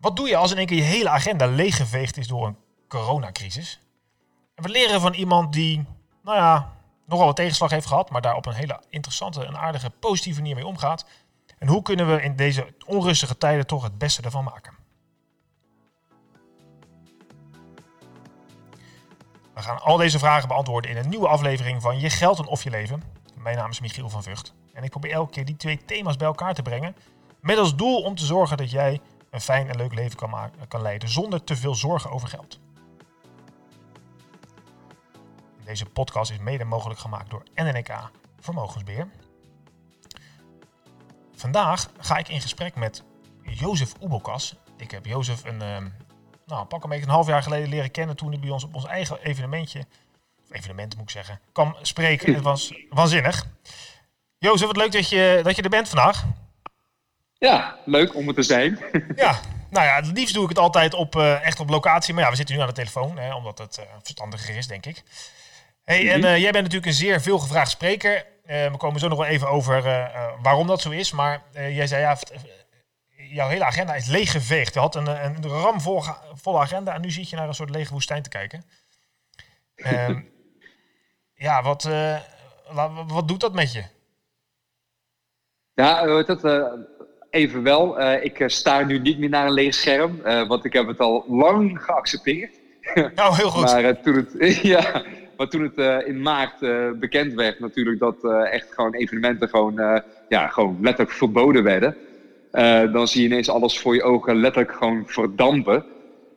Wat doe je als in één keer je hele agenda leeggeveegd is door een coronacrisis? En we leren van iemand die, nou ja, nogal wat tegenslag heeft gehad, maar daar op een hele interessante en aardige, positieve manier mee omgaat. En hoe kunnen we in deze onrustige tijden toch het beste ervan maken? We gaan al deze vragen beantwoorden in een nieuwe aflevering van Je Geld en Of Je Leven. Mijn naam is Michiel van Vught en ik probeer elke keer die twee thema's bij elkaar te brengen. Met als doel om te zorgen dat jij een fijn en leuk leven kan, maken, kan leiden zonder te veel zorgen over geld. Deze podcast is mede mogelijk gemaakt door NNK Vermogensbeheer. Vandaag ga ik in gesprek met Jozef Oebelkas. Ik heb Jozef een, uh, nou, pak een beetje een half jaar geleden leren kennen toen hij bij ons op ons eigen evenementje, evenement moet ik zeggen, kwam spreken. Het was waanzinnig. Jozef, wat leuk dat je, dat je er bent vandaag. Ja, leuk om er te zijn. ja, nou ja, het liefst doe ik het altijd op, uh, echt op locatie. Maar ja, we zitten nu aan de telefoon, hè, omdat het uh, verstandiger is, denk ik. Hey, en uh, jij bent natuurlijk een zeer veelgevraagd spreker. we komen zo nog wel even over waarom dat zo is. Maar jij zei, ja, jouw hele agenda is leeggeveegd. Je had een, een ramvolle agenda en nu zit je naar een soort lege woestijn te kijken. Ehm, ja, wat, wat doet dat met je? Ja, dat, even wel. Uh, ik sta nu niet meer naar een leeg scherm, uh, want ik heb het al lang geaccepteerd. Nou, heel goed. maar, toen het, ja, maar toen het in maart bekend werd natuurlijk dat echt gewoon evenementen gewoon, ja, gewoon letterlijk verboden werden. dan zie je ineens alles voor je ogen letterlijk gewoon verdampen.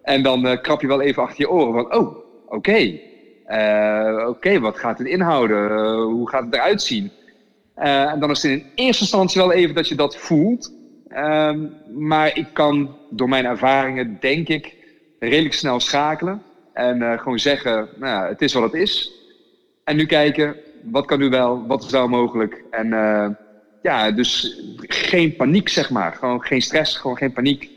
En dan krap je wel even achter je oren van, oh, oké. Okay. oké, okay, wat gaat het inhouden? hoe gaat het eruit zien? en dan is het in eerste instantie wel even dat je dat voelt. Um, maar ik kan door mijn ervaringen, denk ik, redelijk snel schakelen. En uh, gewoon zeggen, nou, het is wat het is. En nu kijken, wat kan nu wel, wat is wel mogelijk. En uh, ja, dus geen paniek, zeg maar. Gewoon geen stress, gewoon geen paniek.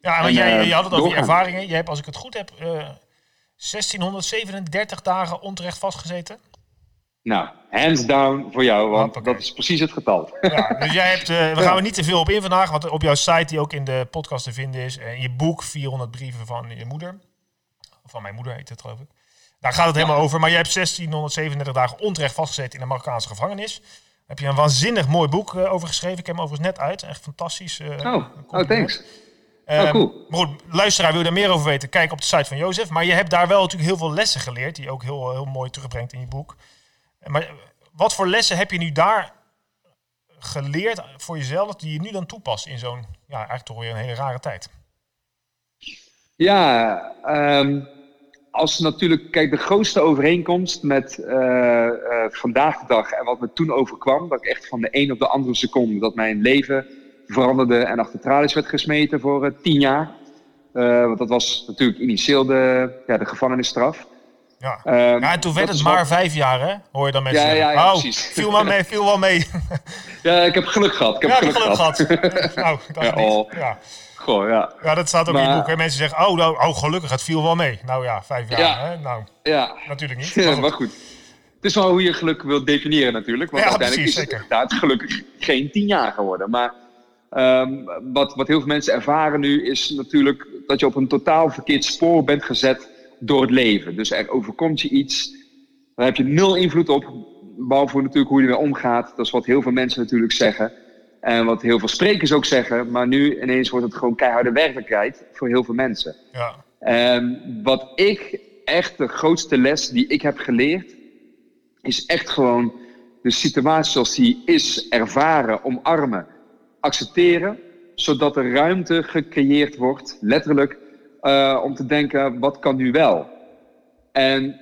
Ja, maar en, jij, uh, je had het over die ervaringen. Jij hebt, als ik het goed heb, 1637 dagen onterecht vastgezeten. Nou, hands down voor jou, want Hoppakee. dat is precies het getal. Ja, dus jij hebt, uh, we gaan er niet te veel op in vandaag, want op jouw site, die ook in de podcast te vinden is, en je boek 400 brieven van je moeder, van mijn moeder heet het geloof ik. Daar gaat het helemaal over, maar jij hebt 1637 dagen onterecht vastgezeten in de Marokkaanse gevangenis. Daar heb je een waanzinnig mooi boek uh, over geschreven. Ik heb hem overigens net uit, echt fantastisch. Uh, oh, oh, thanks. Um, oh, cool. Maar goed, luisteraar, wil je daar meer over weten? Kijk op de site van Jozef. Maar je hebt daar wel natuurlijk heel veel lessen geleerd, die je ook heel, heel mooi terugbrengt in je boek. Maar wat voor lessen heb je nu daar geleerd voor jezelf die je nu dan toepast in zo'n, ja, eigenlijk toch weer een hele rare tijd? Ja, um, als natuurlijk, kijk, de grootste overeenkomst met uh, uh, vandaag de dag en wat me toen overkwam, dat ik echt van de een op de andere seconde, dat mijn leven veranderde en achter tralies werd gesmeten voor uh, tien jaar. want dat was natuurlijk initieel de, ja, de gevangenisstraf. Ja. Um, ja, en toen werd het maar wat... vijf jaar, hè? Hoor je dan mensen ja. Ja, ja, oh, precies. viel wel mee, viel wel mee. ja, ik heb geluk gehad. Ik heb ja, geluk, geluk gehad. gehad. nou, dat oh. ja. Goh, ja. ja, dat staat ook maar... in het boek. Hè? Mensen zeggen, oh, nou, oh, gelukkig, het viel wel mee. Nou ja, vijf jaar, ja. hè? Nou, ja. natuurlijk niet. Maar goed. Het is wel hoe je geluk wilt definiëren natuurlijk. Want uiteindelijk precies, is het inderdaad gelukkig geen tien jaar geworden. Maar um, wat, wat heel veel mensen ervaren nu is natuurlijk dat je op een totaal verkeerd spoor bent gezet door het leven. Dus er overkomt je iets, daar heb je nul invloed op, behalve natuurlijk hoe je ermee omgaat. Dat is wat heel veel mensen natuurlijk zeggen. En wat heel veel sprekers ook zeggen. Maar nu ineens wordt het gewoon keiharde werkelijkheid voor heel veel mensen. Ja. En wat ik echt de grootste les die ik heb geleerd, is echt gewoon de situatie zoals die is ervaren, omarmen, accepteren, zodat er ruimte gecreëerd wordt, letterlijk, uh, om te denken, wat kan nu wel? En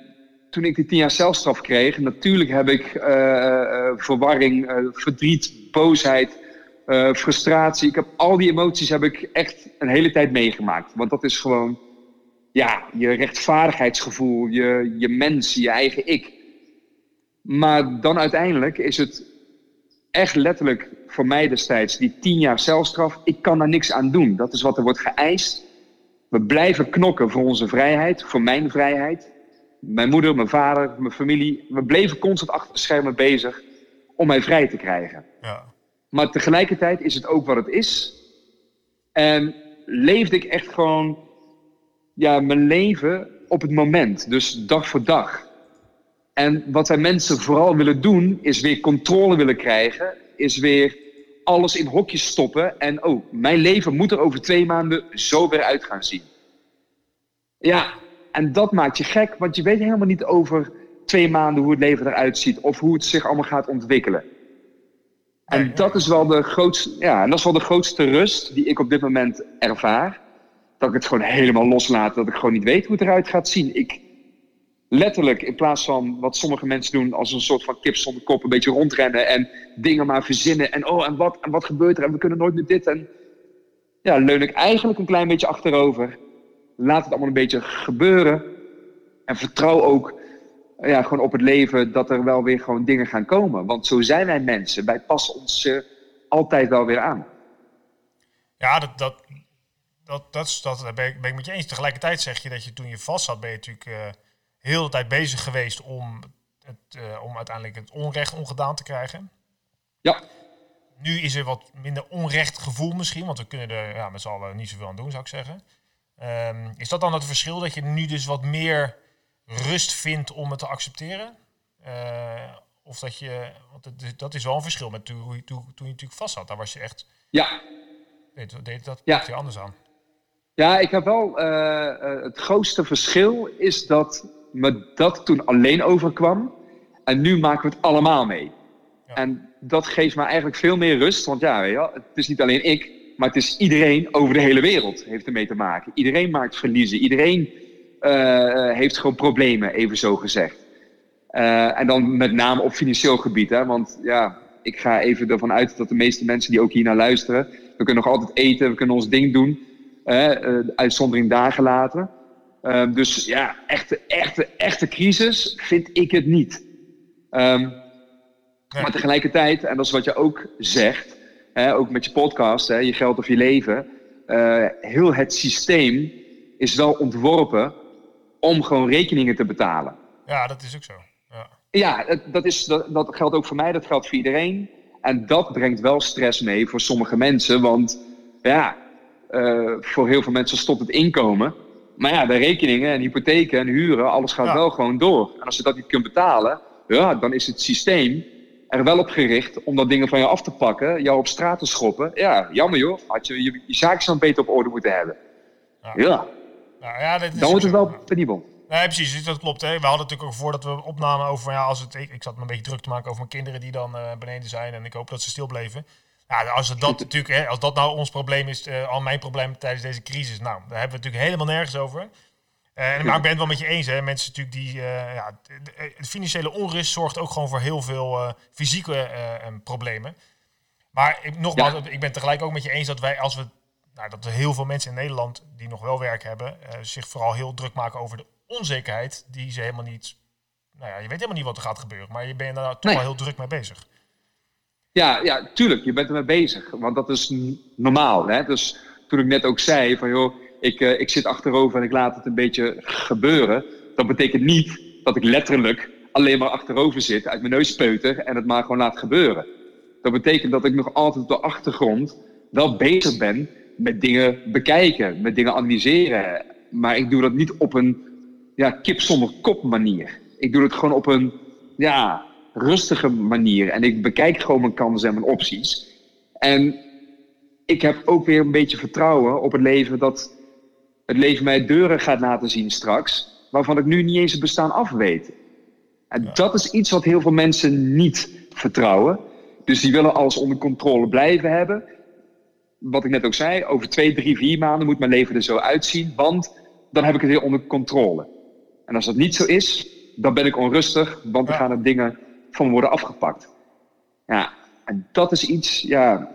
toen ik die tien jaar celstraf kreeg, natuurlijk heb ik uh, uh, verwarring, verdriet, boosheid, frustratie. Ik heb al die emoties heb ik echt een hele tijd meegemaakt. Want dat is gewoon, ja, je rechtvaardigheidsgevoel, je, je mens, je eigen ik. Maar dan uiteindelijk is het echt letterlijk voor mij destijds die tien jaar celstraf. Ik kan daar niks aan doen. Dat is wat er wordt geëist. We blijven knokken voor onze vrijheid, voor mijn vrijheid. Mijn moeder, mijn vader, mijn familie. We bleven constant achter de schermen bezig om mij vrij te krijgen. Ja. Maar tegelijkertijd is het ook wat het is. En leefde ik echt gewoon ja, mijn leven op het moment. Dus dag voor dag. En wat wij mensen vooral willen doen, is weer controle willen krijgen. Is weer alles in hokjes stoppen. En oh, mijn leven moet er over twee maanden zo weer uit gaan zien. Ja, en dat maakt je gek, want je weet helemaal niet over twee maanden hoe het leven eruit ziet. Of hoe het zich allemaal gaat ontwikkelen. En dat is wel de grootste, ja, en dat is wel de grootste rust die ik op dit moment ervaar. Dat ik het gewoon helemaal loslaat, dat ik gewoon niet weet hoe het eruit gaat zien. Ik letterlijk, in plaats van wat sommige mensen doen als een soort van kip zonder kop, een beetje rondrennen en dingen maar verzinnen. En oh, en wat, en wat gebeurt er? En we kunnen nooit meer dit. En ja, leun ik eigenlijk een klein beetje achterover. Laat het allemaal een beetje gebeuren. En vertrouw ook ja, gewoon op het leven dat er wel weer gewoon dingen gaan komen. Want zo zijn wij mensen. Wij passen ons uh, altijd wel weer aan. Ja, dat, dat, dat, dat, dat ben, ik, ben ik met je eens. Tegelijkertijd zeg je dat je toen je vast zat, ben je natuurlijk uh, heel de tijd bezig geweest om, het, uh, om uiteindelijk het onrecht ongedaan te krijgen. Ja. Nu is er wat minder onrecht gevoel misschien, want we kunnen er ja, met z'n allen niet zoveel aan doen, zou ik zeggen. Um, is dat dan het verschil dat je nu dus wat meer rust vindt om het te accepteren? Uh, of dat je, want dat is wel een verschil met toen, toen, toen je natuurlijk vast zat. Daar was je echt. Ja. Deed, deed dat ja. je anders aan? Ja, ik heb wel. Uh, het grootste verschil is dat me dat toen alleen overkwam. En nu maken we het allemaal mee. Ja. En dat geeft me eigenlijk veel meer rust. Want ja, het is niet alleen ik, maar het is iedereen over de hele wereld heeft ermee te maken. Iedereen maakt verliezen. Iedereen uh, heeft gewoon problemen, even zo gezegd. Uh, en dan met name op financieel gebied. Hè? Want ja, ik ga even ervan uit dat de meeste mensen die ook hier naar luisteren. We kunnen nog altijd eten, we kunnen ons ding doen. Uh, uitzondering dagen laten. dus ja, echte, echte, echte crisis vind ik het niet. Um, ja. Maar tegelijkertijd, en dat is wat je ook zegt, hè, ook met je podcast, hè, je geld of je leven. heel het systeem is wel ontworpen om gewoon rekeningen te betalen. Ja, dat is ook zo. Ja, ja dat, is, dat, dat geldt ook voor mij, dat geldt voor iedereen. En dat brengt wel stress mee voor sommige mensen. Want ja, uh, voor heel veel mensen stopt het inkomen. Maar ja, de rekeningen en hypotheken en huren, alles gaat ja. wel gewoon door. En als je dat niet kunt betalen, ja, dan is het systeem er wel op gericht om dat dingen van je af te pakken, jou op straat te schoppen. Ja, jammer joh, had je je, je zaakjes dan beter op orde moeten hebben. Ja. ja. Nou, ja, dat is dan wordt het wel penibel. Nee, precies, dat klopt. Hè. We hadden natuurlijk ook voordat we opnamen over, ja, als het, ik, ik zat me een beetje druk te maken over mijn kinderen die dan uh, beneden zijn en ik hoop dat ze stil bleven. Ja, als dat natuurlijk, hè, als dat nou ons probleem is, uh, al mijn probleem tijdens deze crisis, nou, daar hebben we natuurlijk helemaal nergens over. Uh, maar ik ben het wel met je eens, hè. Mensen natuurlijk die, ja, de, de, financiële onrust zorgt ook gewoon voor heel veel fysieke problemen. Maar ik, nogmaals, ja. ik ben tegelijk ook met je eens dat wij, als we nou, dat er heel veel mensen in Nederland die nog wel werk hebben, zich vooral heel druk maken over de onzekerheid die ze helemaal niet. Nou ja, je weet helemaal niet wat er gaat gebeuren, maar je bent daar toch nee. wel heel druk mee bezig. Ja, ja, tuurlijk, je bent ermee bezig. Want dat is normaal. Hè? Dus toen ik net ook zei van joh, ik, uh, ik zit achterover en ik laat het een beetje gebeuren. Dat betekent niet dat ik letterlijk alleen maar achterover zit, uit mijn neus peuter en het maar gewoon laat gebeuren. Dat betekent dat ik nog altijd op de achtergrond wel bezig ben met dingen bekijken, met dingen analyseren. Maar ik doe dat niet op een ja, kip zonder kop manier. Ik doe het gewoon op een ja, rustige manier. En ik bekijk gewoon mijn kansen en mijn opties. En ik heb ook weer een beetje vertrouwen op het leven dat het leven mij deuren gaat laten zien straks. Waarvan ik nu niet eens het bestaan af weet. En ja. dat is iets wat heel veel mensen niet vertrouwen. Dus die willen alles onder controle blijven hebben wat ik net ook zei, over twee, drie, vier maanden moet mijn leven er zo uitzien, want dan heb ik het heel onder controle. En als dat niet zo is, dan ben ik onrustig, want dan gaan er dingen van worden afgepakt. Ja, en dat is iets, ja,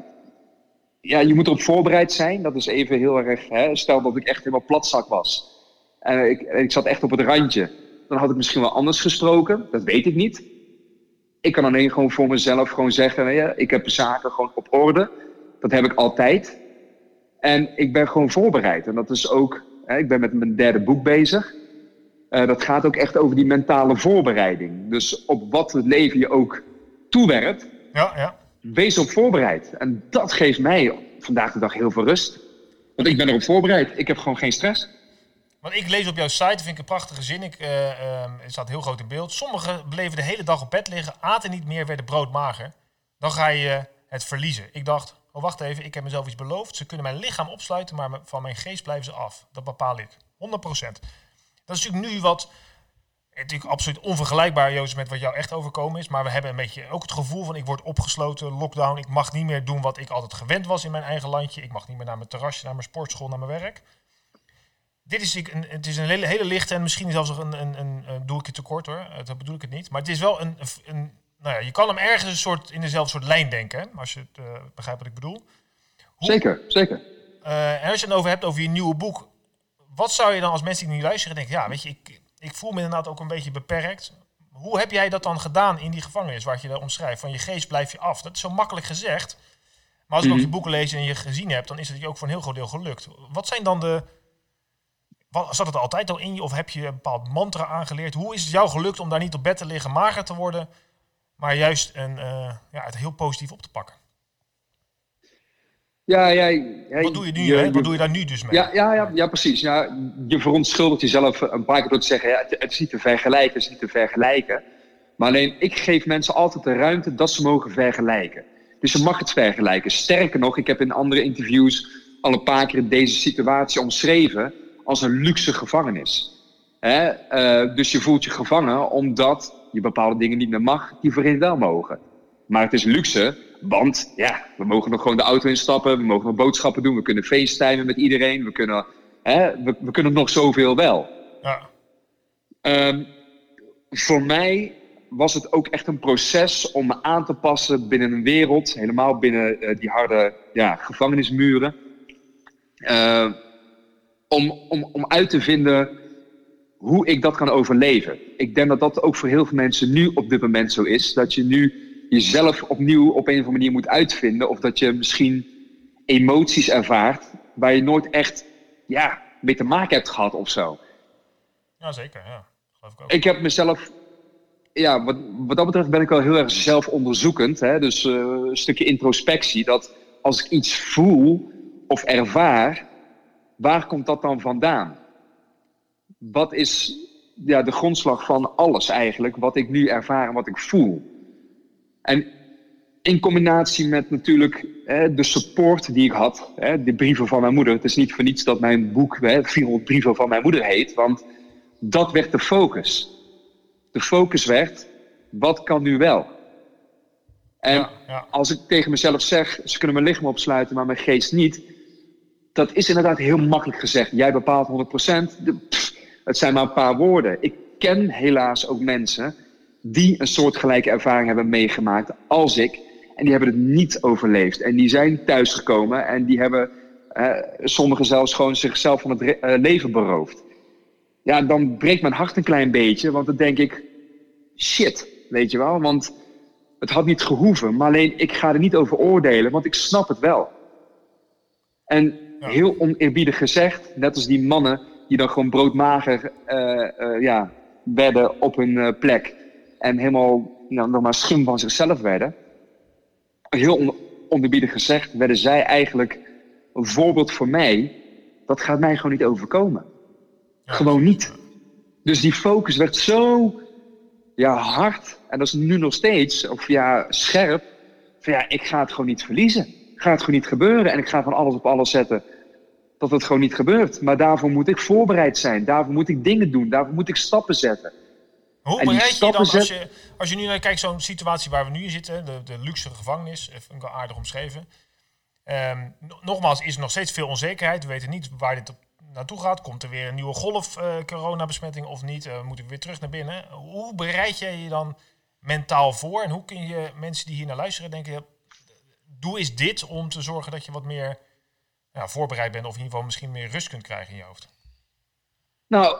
ja, je moet erop voorbereid zijn. Dat is even heel erg, hè, stel dat ik echt helemaal platzak was. En ik, ik zat echt op het randje. Dan had ik misschien wel anders gesproken, dat weet ik niet. Ik kan alleen gewoon voor mezelf gewoon zeggen, ja, ik heb zaken gewoon op orde. Dat heb ik altijd. En ik ben gewoon voorbereid. En dat is ook, hè, ik ben met mijn derde boek bezig. Uh, dat gaat ook echt over die mentale voorbereiding. Dus op wat het leven je ook toewerpt, ja, ja. wees op voorbereid. En dat geeft mij vandaag de dag heel veel rust. Want ik ben erop voorbereid. Ik heb gewoon geen stress. Want ik lees op jouw site, vind ik een prachtige zin. Ik, uh, het staat heel groot in beeld. Sommigen bleven de hele dag op bed liggen, aten niet meer, werden broodmager. Dan ga je het verliezen. Ik dacht, oh wacht even, ik heb mezelf iets beloofd. Ze kunnen mijn lichaam opsluiten, maar van mijn geest blijven ze af. Dat bepaal ik. 100%. Dat is natuurlijk nu wat natuurlijk absoluut onvergelijkbaar, Jozef, met wat jou echt overkomen is. Maar we hebben een beetje ook het gevoel van ik word opgesloten, lockdown. Ik mag niet meer doen wat ik altijd gewend was in mijn eigen landje. Ik mag niet meer naar mijn terrasje, naar mijn sportschool, naar mijn werk. Dit is een, het is een hele, hele lichte en misschien zelfs een, een, een, een doe ik het tekort hoor. Dat bedoel ik het niet. Maar het is wel een, een nou ja, je kan hem ergens een soort, in dezelfde soort lijn denken, als je het uh, begrijpt wat ik bedoel. zeker, zeker. Uh, en als je het over hebt over je nieuwe boek, wat zou je dan als mensen die nu luisteren denken, ja, weet je, ik, ik voel me inderdaad ook een beetje beperkt. Hoe heb jij dat dan gedaan in die gevangenis, waar je dat omschrijft? Van je geest blijf je af. Dat is zo makkelijk gezegd. Maar als ik ook mhm. je boeken lees en je gezien hebt, dan is het je ook voor een heel groot deel gelukt. Wat zijn dan de. Wat, zat het altijd al in je of heb je een bepaald mantra aangeleerd? Hoe is het jou gelukt om daar niet op bed te liggen, mager te worden, maar juist een, uh, ja, het heel positief op te pakken? Ja, jij, Wat doe je nu? hè? Wat doe je daar nu dus mee? Ja, ja, ja, ja, precies. Ja, je verontschuldigt jezelf een paar keer door te zeggen: ja, het, is niet te vergelijken, het is niet te vergelijken. Maar alleen, ik geef mensen altijd de ruimte dat ze mogen vergelijken. Dus je mag het vergelijken. Sterker nog, ik heb in andere interviews al een paar keer deze situatie omschreven als een luxe gevangenis. Hè? Uh, dus je voelt je gevangen omdat je bepaalde dingen niet meer mag die voorheen wel mogen. Maar het is luxe want ja, we mogen nog gewoon de auto instappen, we mogen nog boodschappen doen, we kunnen facetimen met iedereen, we kunnen, hè, we, we kunnen nog zoveel wel. Ja. Um, voor mij was het ook echt een proces om me aan te passen binnen een wereld, helemaal binnen uh, die harde ja, gevangenismuren. Uh, om, om, om uit te vinden hoe ik dat kan overleven. Ik denk dat dat ook voor heel veel mensen nu op dit moment zo is. Dat je nu jezelf opnieuw op een of andere manier moet uitvinden. Of dat je misschien emoties ervaart waar je nooit echt ja, mee te maken hebt gehad of zo. Ja, zeker. Ja. Geloof ik, ook. ik heb mezelf, ja, wat, wat dat betreft ben ik wel heel erg zelfonderzoekend. Hè? Dus uh, een stukje introspectie. Dat als ik iets voel of ervaar, waar komt dat dan vandaan? Wat is ja, de grondslag van alles eigenlijk, wat ik nu ervaar en wat ik voel? En in combinatie met natuurlijk hè, de support die ik had, hè, de brieven van mijn moeder. Het is niet voor niets dat mijn boek hè, 400 brieven van mijn moeder heet, want dat werd de focus. De focus werd, wat kan nu wel? En als ik tegen mezelf zeg, ze kunnen mijn lichaam opsluiten, maar mijn geest niet. Dat is inderdaad heel makkelijk gezegd. Jij bepaalt 100%. het zijn maar een paar woorden. Ik ken helaas ook mensen die een soortgelijke ervaring hebben meegemaakt als ik. En die hebben het niet overleefd. En die zijn thuisgekomen en die hebben uh, sommigen zelfs gewoon zichzelf van het uh, leven beroofd. Ja, dan breekt mijn hart een klein beetje, want dan denk ik, shit, weet je wel. Want het had niet gehoeven, maar alleen ik ga er niet over oordelen, want ik snap het wel. En heel oneerbiedig gezegd, net als die mannen die dan gewoon broodmager uh, ja, werden op hun plek en helemaal nou, nog maar schim van zichzelf werden. Heel on onderbiedig gezegd, werden zij eigenlijk een voorbeeld voor mij. Dat gaat mij gewoon niet overkomen. Gewoon niet. Dus die focus werd zo ja, hard. En dat is nu nog steeds, of ja, scherp. Van ja, ik ga het gewoon niet verliezen. Gaat het gewoon niet gebeuren. En ik ga van alles op alles zetten dat het gewoon niet gebeurt. Maar daarvoor moet ik voorbereid zijn. Daarvoor moet ik dingen doen. Daarvoor moet ik stappen zetten. Hoe bereid je dan, als je, als je nu naar kijkt, zo'n situatie waar we nu in zitten, de, de luxe gevangenis, vind ik wel aardig omschreven. Um, nogmaals, is er nog steeds veel onzekerheid. We weten niet waar dit op naartoe gaat. Komt er weer een nieuwe golf uh, coronabesmetting of niet? Uh, moeten we weer terug naar binnen? Hoe bereid jij je dan mentaal voor? En hoe kun je mensen die hier naar luisteren denken, doe eens dit om te zorgen dat je wat meer ja, voorbereid bent of in ieder geval misschien meer rust kunt krijgen in je hoofd? Nou,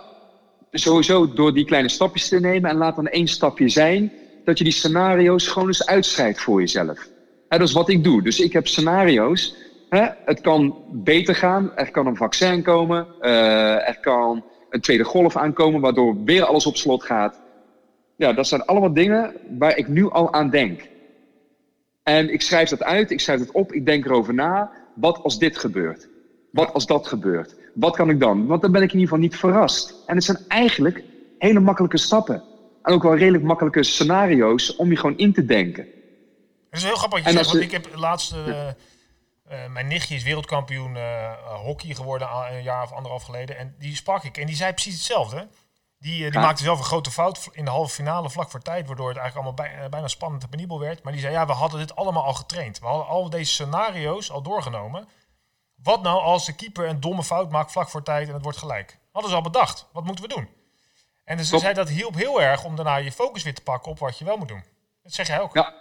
sowieso door die kleine stapjes te nemen en laat dan één stapje zijn dat je die scenario's gewoon eens uitschrijft voor jezelf. dat is wat ik doe. Dus ik heb scenario's. het kan beter gaan, er kan een vaccin komen, uh, er kan een tweede golf aankomen waardoor weer alles op slot gaat. Ja, dat zijn allemaal dingen waar ik nu al aan denk. En ik schrijf dat uit, ik schrijf het op, ik denk erover na. Wat als dit gebeurt? Wat als dat gebeurt? Wat kan ik dan? Want dan ben ik in ieder geval niet verrast. En het zijn eigenlijk hele makkelijke stappen. En ook wel redelijk makkelijke scenario's om je gewoon in te denken. Het is heel grappig wat je zegt, want ik heb laatst... Uh, mijn nichtje is wereldkampioen uh, hockey geworden een jaar of anderhalf geleden. En die sprak ik en die zei precies hetzelfde. Die, die maakte zelf een grote fout in de halve finale vlak voor tijd, waardoor het eigenlijk allemaal bij, bijna spannend en penibel werd. Maar die zei, ja, we hadden dit allemaal al getraind. We hadden al deze scenario's al doorgenomen. Wat nou als de keeper een domme fout maakt vlak voor tijd en het wordt gelijk? Hadden ze al bedacht. Wat moeten we doen? En dus ze zei dat hielp heel erg om daarna je focus weer te pakken op wat je wel moet doen. Dat zeg jij ook. Ja,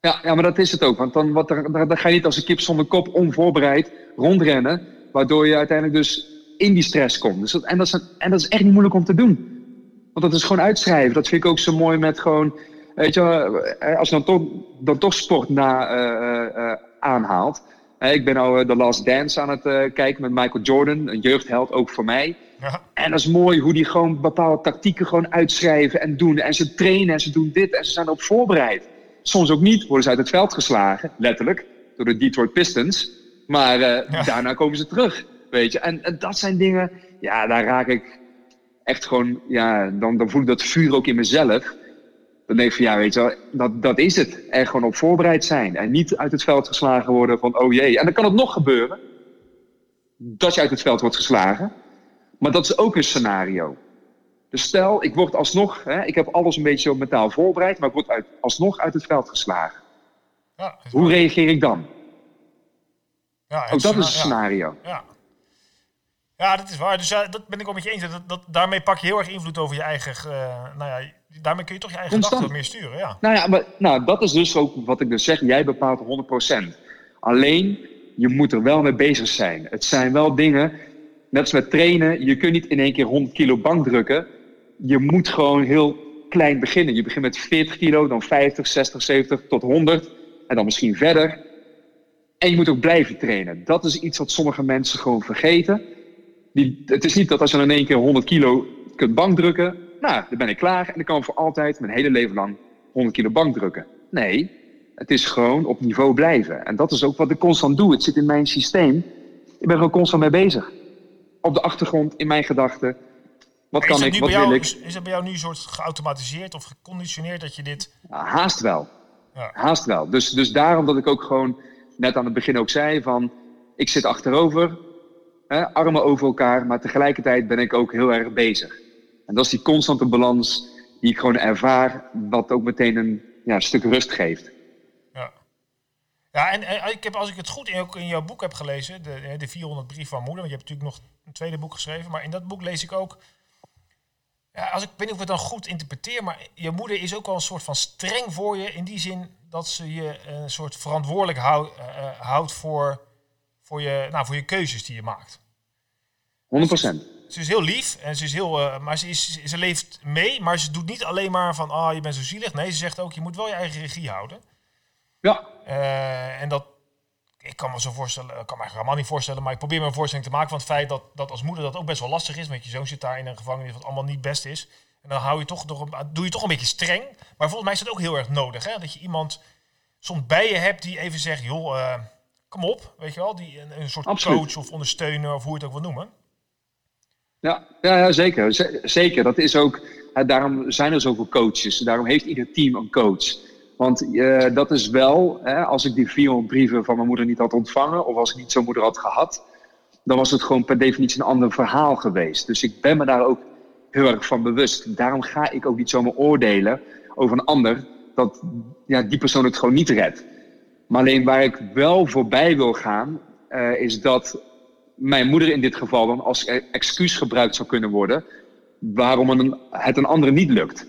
ja, ja maar dat is het ook. Want dan, wat dan ga je niet als een kip zonder kop onvoorbereid rondrennen. Waardoor je uiteindelijk dus in die stress komt. Dus dat, en, dat is, en dat is echt niet moeilijk om te doen. Want dat is gewoon uitschrijven. Dat vind ik ook zo mooi met gewoon... Weet je, eh, als je dan toch, dan toch sport na uh, uh, aanhaalt ik ben nou The Last Dance aan het uh, kijken met Michael Jordan, een jeugdheld ook voor mij. Ja. En dat is mooi hoe die gewoon bepaalde tactieken gewoon uitschrijven en doen. En ze trainen en ze doen dit en ze zijn erop voorbereid. Soms ook niet, worden ze uit het veld geslagen, letterlijk, door de Detroit Pistons. Maar uh, daarna komen ze terug, weet je. En, en, dat zijn dingen, ja, daar raak ik echt gewoon, ja, dan, dan voel ik dat vuur ook in mezelf. Dan denk ik van ja, weet je wel, dat, dat is het. Er gewoon op voorbereid zijn. En niet uit het veld geslagen worden van oh jee. En dan kan het nog gebeuren. Dat je uit het veld wordt geslagen. Maar dat is ook een scenario. Dus stel, ik word alsnog, hè, ik heb alles een beetje mentaal voorbereid, maar ik word uit, alsnog uit het veld geslagen. Ja, Hoe reageer ik dan? Ja, ook dat is een scenario. Ja. ja, dat is waar. Dus ja, dat ben ik ook met je eens. Dat, dat, daarmee pak je heel erg invloed over je eigen, uh, nou ja, daarmee kun je toch je eigen gedachten meer sturen. Ja. Nou ja, maar nou, dat is dus ook wat ik dus zeg. Jij bepaalt 100%. Alleen, je moet er wel mee bezig zijn. Het zijn wel dingen, net als met trainen, je kunt niet in één keer 100 kilo bank drukken. Je moet gewoon heel klein beginnen. Je begint met 40 kilo, dan 50, 60, 70 tot 100 en dan misschien verder. En je moet ook blijven trainen. Dat is iets wat sommige mensen gewoon vergeten. Die, het is niet dat als je in één keer 100 kilo kunt bankdrukken, nou, dan ben ik klaar en dan kan ik voor altijd mijn hele leven lang 100 kilo bank drukken. Nee, het is gewoon op niveau blijven. En dat is ook wat ik constant doe. Het zit in mijn systeem. Ik ben gewoon constant mee bezig. Op de achtergrond, in mijn gedachten. Wat kan ik, wat wil ik? Is het bij jou nu een soort geautomatiseerd of geconditioneerd dat je dit... haast wel. Ja. Haast wel. Dus, dus daarom dat ik ook gewoon net aan het begin ook zei van... Ik zit achterover, hè, armen over elkaar, maar tegelijkertijd ben ik ook heel erg bezig. En dat is die constante balans die ik gewoon ervaar, wat ook meteen een ja, stuk rust geeft. Ja, ja en, ik heb, als ik het goed in, in jouw boek heb gelezen, de, de 400 brief van moeder, want je hebt natuurlijk nog een tweede boek geschreven, maar in dat boek lees ik ook, ja, als ik, weet niet of ik het dan goed interpreteer, maar je moeder is ook wel een soort van streng voor je, in die zin dat ze je een soort verantwoordelijk houd, uh, houdt voor, voor, je, nou, voor je keuzes die je maakt. 100 procent ze is heel lief en ze is heel, uh, maar ze, is, ze leeft mee, maar ze doet niet alleen maar van, ah, oh, je bent zo zielig. Nee, ze zegt ook, je moet wel je eigen regie houden. Ja. Uh, en dat, ik kan me zo voorstellen, ik kan me eigenlijk helemaal niet voorstellen, maar ik probeer me een voorstelling te maken van het feit dat, dat als moeder dat ook best wel lastig is, want je zoon zit daar in een gevangenis wat allemaal niet best is. En dan hou je toch, doe je toch een beetje streng. Maar volgens mij is dat ook heel erg nodig, hè? dat je iemand soms bij je hebt die even zegt, joh, uh, kom op, weet je wel, die een, een soort coach of ondersteuner of hoe je het ook wil noemen. Ja, ja, zeker. zeker. Dat is ook, daarom zijn er zoveel coaches. Daarom heeft ieder team een coach. Want uh, dat is wel, hè, als ik die 400 brieven van mijn moeder niet had ontvangen, of als ik niet zo'n moeder had gehad, dan was het gewoon per definitie een ander verhaal geweest. Dus ik ben me daar ook heel erg van bewust. Daarom ga ik ook niet zomaar oordelen over een ander dat ja, die persoon het gewoon niet redt. Maar alleen waar ik wel voorbij wil gaan, uh, is dat mijn moeder in dit geval dan als e- excuus gebruikt zou kunnen worden waarom een, het een andere niet lukt.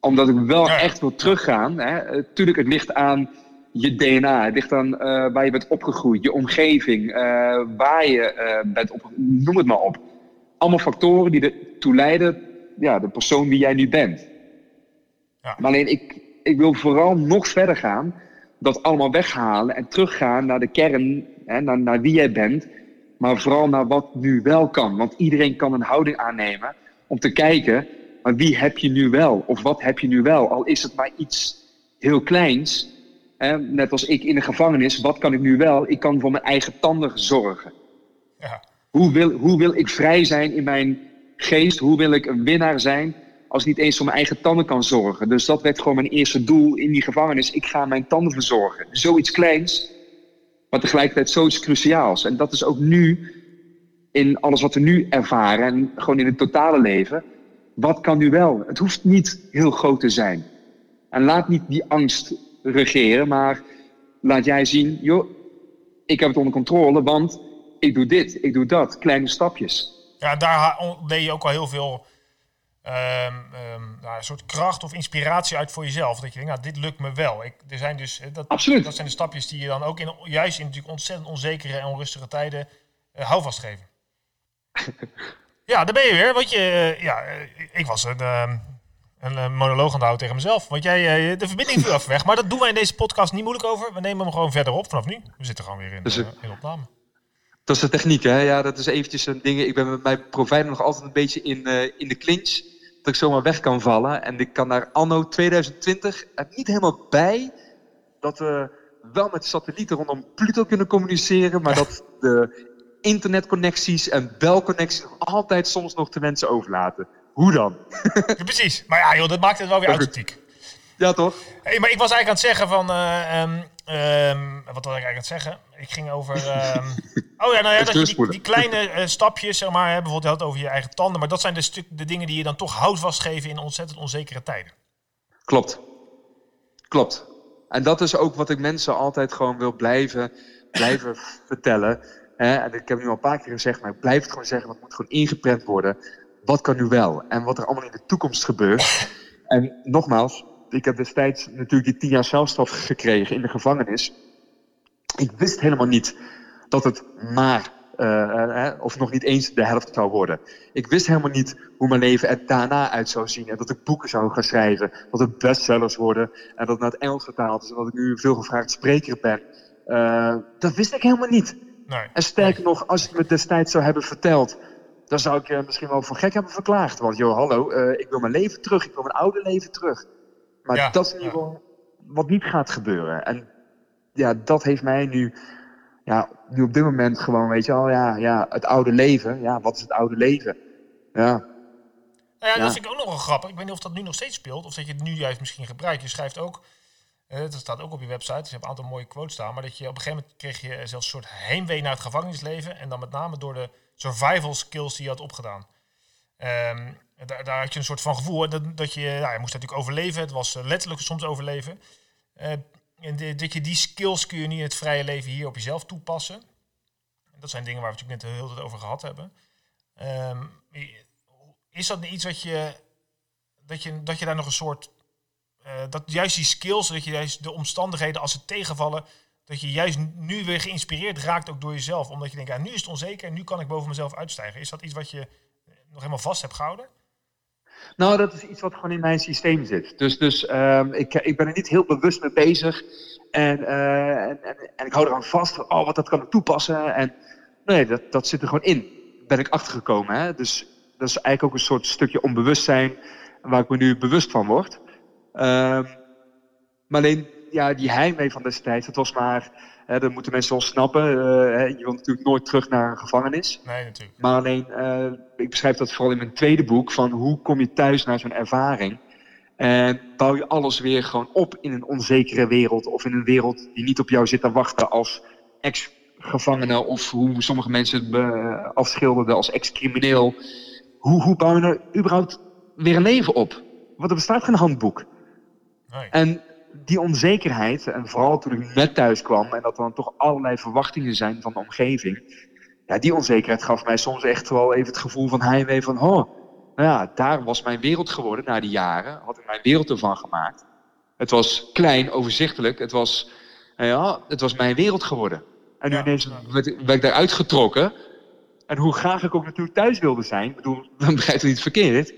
Omdat ik wel echt wil teruggaan. Hè. Tuurlijk, het ligt aan je DNA, het ligt aan uh, waar je bent opgegroeid, je omgeving, uh, waar je uh, bent op, noem het maar op. Allemaal factoren die ertoe leiden, ja, de persoon wie jij nu bent. Ja. Maar alleen ik, ik wil vooral nog verder gaan, dat allemaal weghalen en teruggaan naar de kern, hè, naar, naar wie jij bent maar vooral naar wat nu wel kan. Want iedereen kan een houding aannemen om te kijken, maar wie heb je nu wel? Of wat heb je nu wel? Al is het maar iets heel kleins. Hè? Net als ik in de gevangenis, wat kan ik nu wel? Ik kan voor mijn eigen tanden zorgen. Ja. Hoe, wil, hoe wil ik vrij zijn in mijn geest? Hoe wil ik een winnaar zijn als ik niet eens voor mijn eigen tanden kan zorgen? Dus dat werd gewoon mijn eerste doel in die gevangenis. Ik ga mijn tanden verzorgen. Zoiets kleins, maar tegelijkertijd zoiets cruciaals. En dat is ook nu in alles wat we nu ervaren en gewoon in het totale leven. Wat kan nu wel? Het hoeft niet heel groot te zijn. En laat niet die angst regeren, maar laat jij zien, joh, ik heb het onder controle, want ik doe dit, ik doe dat, kleine stapjes. Ja, daar deed je ook al heel veel um, nou, een soort kracht of inspiratie uit voor jezelf. Dat je denkt, nou, dit lukt me wel. Ik, er zijn dus, dat, Absoluut. dat zijn de stapjes die je dan ook in, juist in natuurlijk ontzettend onzekere en onrustige tijden uh, houvast geven. ja, daar ben je weer. Want je, uh, ja, ik was een, uh, een monoloog aan het houden tegen mezelf. Want jij, de verbinding viel af weg. Maar dat doen wij in deze podcast niet moeilijk over. We nemen hem gewoon verder op vanaf nu. We zitten gewoon weer in, in opname. Dat is de techniek, hè? Ja, dat is eventjes een ding. Ik ben met mijn provider nog altijd een beetje in, in de clinch dat ik zomaar weg kan vallen. En ik kan daar anno 2020 er niet helemaal bij dat we wel met satellieten rondom Pluto kunnen communiceren, maar dat de internetconnecties en belconnecties altijd soms nog te wensen overlaten. Hoe dan? Ja, precies. Maar ja, joh, dat maakt het wel weer authentiek. Ja, toch? Hey, maar ik was eigenlijk aan het zeggen van... Uh, um, wat was ik eigenlijk aan het zeggen? Ik ging over... Um, oh ja, nou ja, dat je die, die, kleine uh, stapjes, zeg maar, hè, bijvoorbeeld over je eigen tanden. Maar dat zijn de, stuk, de dingen die je dan toch houvast geven in ontzettend onzekere tijden. Klopt. Klopt. En dat is ook wat ik mensen altijd gewoon wil blijven, blijven vertellen. En ik heb nu al een paar keer gezegd, maar ik blijf het gewoon zeggen, want het moet gewoon ingeprent worden. Wat kan nu wel? En wat er allemaal in de toekomst gebeurt. En nogmaals, ik heb destijds natuurlijk die tien jaar zelfstraf gekregen in de gevangenis. Ik wist helemaal niet dat het maar, uh, uh, of nog niet eens de helft zou worden. Ik wist helemaal niet hoe mijn leven er daarna uit zou zien. En dat ik boeken zou gaan schrijven, dat het bestsellers worden. En dat het naar het Engels vertaald is en dat ik nu een veelgevraagd spreker ben. Uh, dat wist ik helemaal niet. Nee. En sterker nog, als ik me destijds zou hebben verteld, dan zou ik je misschien wel voor gek hebben verklaard. Want joh, hallo, ik wil mijn leven terug, ik wil mijn oude leven terug. Maar dat is in ieder geval wat niet gaat gebeuren. En ja, dat heeft mij nu, ja, nu op dit moment gewoon, weet je al, ja, ja, het oude leven. Ja, wat is het oude leven? Ja. Nou ja, dat vind ik ook nog wel grappig. Ik weet niet of dat nu nog steeds speelt, of dat je het nu juist misschien gebruikt. Je schrijft ook, uh, dat staat ook op je website, dus je hebt een aantal mooie quotes staan, maar dat je op een gegeven moment kreeg je zelfs een soort heimwee naar het gevangenisleven. En dan met name door de survival skills die je had opgedaan. Um, daar, daar, had je een soort van gevoel dat, dat je, nou, je moest natuurlijk overleven. Het was eh, letterlijk soms overleven. Uh, en dat je die skills kun je niet in het vrije leven hier op jezelf toepassen. Dat zijn dingen waar we natuurlijk net heel veel over gehad hebben. Um, is dat iets wat je, dat je, dat je daar nog een soort, uh, dat juist die skills, dat je juist de omstandigheden als ze tegenvallen, dat je juist nu weer geïnspireerd raakt ook door jezelf. Omdat je denkt, ja, nu is het onzeker, nu kan ik boven mezelf uitstijgen. Is dat iets wat je nog helemaal vast hebt gehouden? Nou, dat is iets wat gewoon in mijn systeem zit. Dus, dus um, ik, ik ben er niet heel bewust mee bezig. En, uh, en, en, ik hou eraan vast. Oh, wat dat kan ik toepassen. En nee, dat, dat zit er gewoon in. Ben ik achtergekomen. Hè? Dus dat is eigenlijk ook een soort stukje onbewustzijn. Waar ik me nu bewust van word. Um, maar alleen, ja, die heimwee van destijds. Dat was maar Hè, dat moeten mensen wel snappen. Uh, je wilt natuurlijk nooit terug naar een gevangenis. Nee, natuurlijk. Maar alleen, uh, ik beschrijf dat vooral in mijn tweede boek. Van hoe kom je thuis naar zo'n ervaring? En bouw je alles weer gewoon op in een onzekere wereld. Of in een wereld die niet op jou zit te wachten als ex-gevangene. Of hoe sommige mensen het afschilderden als ex-crimineel. Hoe, hoe bouw je er überhaupt weer een leven op? Want er bestaat geen handboek. Nee. En die onzekerheid, en vooral toen ik net thuis kwam en dat er dan toch allerlei verwachtingen zijn van de omgeving. Ja, die onzekerheid gaf mij soms echt wel even het gevoel van heimwee van, oh, nou ja, daar was mijn wereld geworden na die jaren. Had ik mijn wereld ervan gemaakt. Het was klein, overzichtelijk. Het was, nou ja, het was mijn wereld geworden. En nu ja, ineens werd, werd ik daaruit getrokken. En hoe graag ik ook natuurlijk thuis wilde zijn. Ik bedoel, dan begrijpt u niet verkeerd.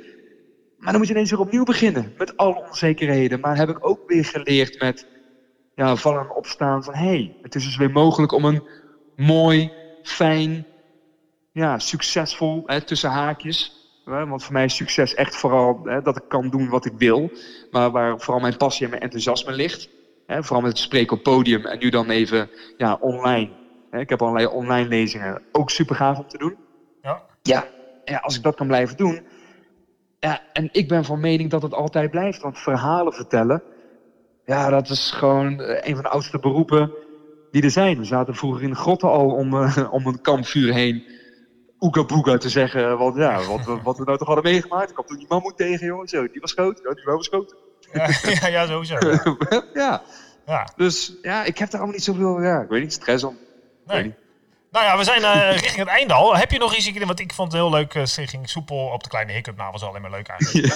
Maar dan moet je ineens weer opnieuw beginnen. Met alle onzekerheden. Maar heb ik ook weer geleerd met ja, vallen en opstaan van... hé, hey, het is dus weer mogelijk om een mooi, fijn, ja, succesvol, hè, tussen haakjes... Hè, want voor mij is succes echt vooral hè, dat ik kan doen wat ik wil. Maar waar vooral mijn passie en mijn enthousiasme ligt. Hè, vooral met het spreken op podium en nu dan even ja, online. Ik heb allerlei online lezingen, ook super gaaf om te doen. Ja. Ja, ja, als ik dat kan blijven doen. Ja, en ik ben van mening dat het altijd blijft. Want verhalen vertellen, ja, dat is gewoon eh, een van de oudste beroepen die er zijn. We zaten vroeger in de grotten al om, uh, om een kampvuur heen. Oeka boeka te zeggen, wat, ja, wat, wat we nou toch hadden meegemaakt. Ik kwam toen die mammoet tegen, jongen. Zo, die was groot. Ja, die was groot. Ja, ja, ja, sowieso. Ja. ja. Ja. Dus ja, ik heb daar allemaal niet zoveel, ja, ik weet niet, stress om. Nee. Nou ja, we zijn eh, richting het einde al. Heb je nog iets, want ik vond het heel leuk, uh, ging soepel op de kleine hiccup. Nou, was alleen maar leuk eigenlijk.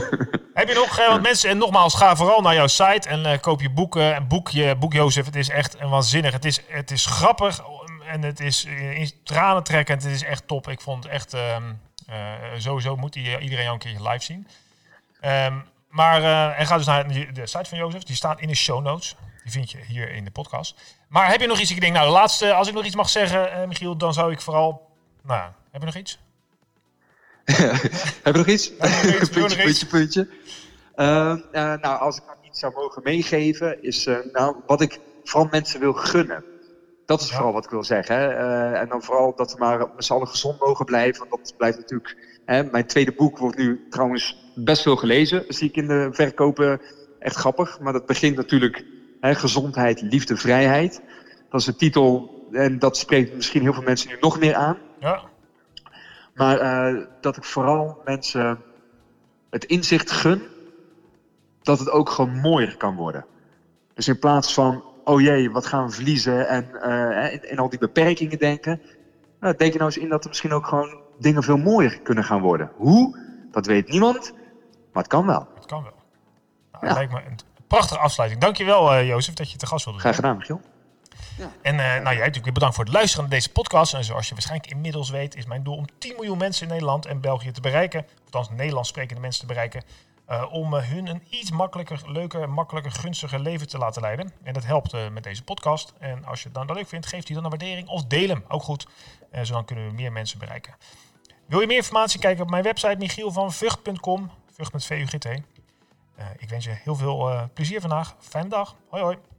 Heb je nog, uh, want mensen, en nogmaals, ga vooral naar jouw site en koop je boeken. En boek je, boek Jozef, het is echt een waanzinnig. Het is, het is grappig en het is in tranen trekkend. Het is echt top. Ik vond het echt, um, sowieso moet iedereen jou een keer live zien. Um, maar, en ga dus naar de site van Jozef, die staat in de show notes. Die vind je hier in de podcast. Maar heb je nog iets? Ik denk, nou, de laatste, als ik nog iets mag zeggen, uh, Michiel, dan zou ik vooral. Nou, heb je nog iets? heb je nog iets? puntje, puntje, puntje. Uh, uh, nou, als ik iets zou mogen meegeven, is nou, wat ik vooral mensen wil gunnen. Dat is Ja. vooral wat ik wil zeggen. Hè. Eh, en dan vooral dat we maar met z'n allen gezond mogen blijven. Want dat blijft natuurlijk. Hè, mijn tweede boek wordt nu trouwens best veel gelezen. Zie ik in de verkopen echt grappig. Maar dat begint natuurlijk gezondheid, liefde, vrijheid. Dat is de titel. En dat spreekt misschien heel veel mensen nu nog meer aan. Ja, Maar eh, dat ik vooral mensen het inzicht gun dat het ook gewoon mooier kan worden. Dus in plaats van, oh jee, wat gaan we verliezen en in, in al die beperkingen denken. Nou, denk je nou eens in dat er misschien ook gewoon dingen veel mooier kunnen gaan worden. Hoe? Dat weet niemand, maar het kan wel. het kan wel. Nou, Ja. Dat lijkt me een prachtige afsluiting. Dankjewel, eh Jozef, dat je te gast wilde Graag zijn. gedaan, Michiel. En eh, nou, jij natuurlijk weer bedankt voor het luisteren naar deze podcast. En zoals je waarschijnlijk inmiddels weet, is mijn doel om 10 miljoen mensen in Nederland en België te bereiken. Althans, Nederlands sprekende mensen te bereiken. eh, om hun een iets makkelijker, leuker, makkelijker, gunstiger leven te laten leiden. En dat helpt eh, met deze podcast. En als je het dan leuk vindt, geef die dan een waardering of deel hem. Ook goed. En zo dan kunnen we meer mensen bereiken. Wil je meer informatie? Kijk op mijn website michielvanvugt.com. Vugt met V-U-G-T. Eh, ik wens je heel veel eh, plezier vandaag. Fijne dag. Hoi hoi.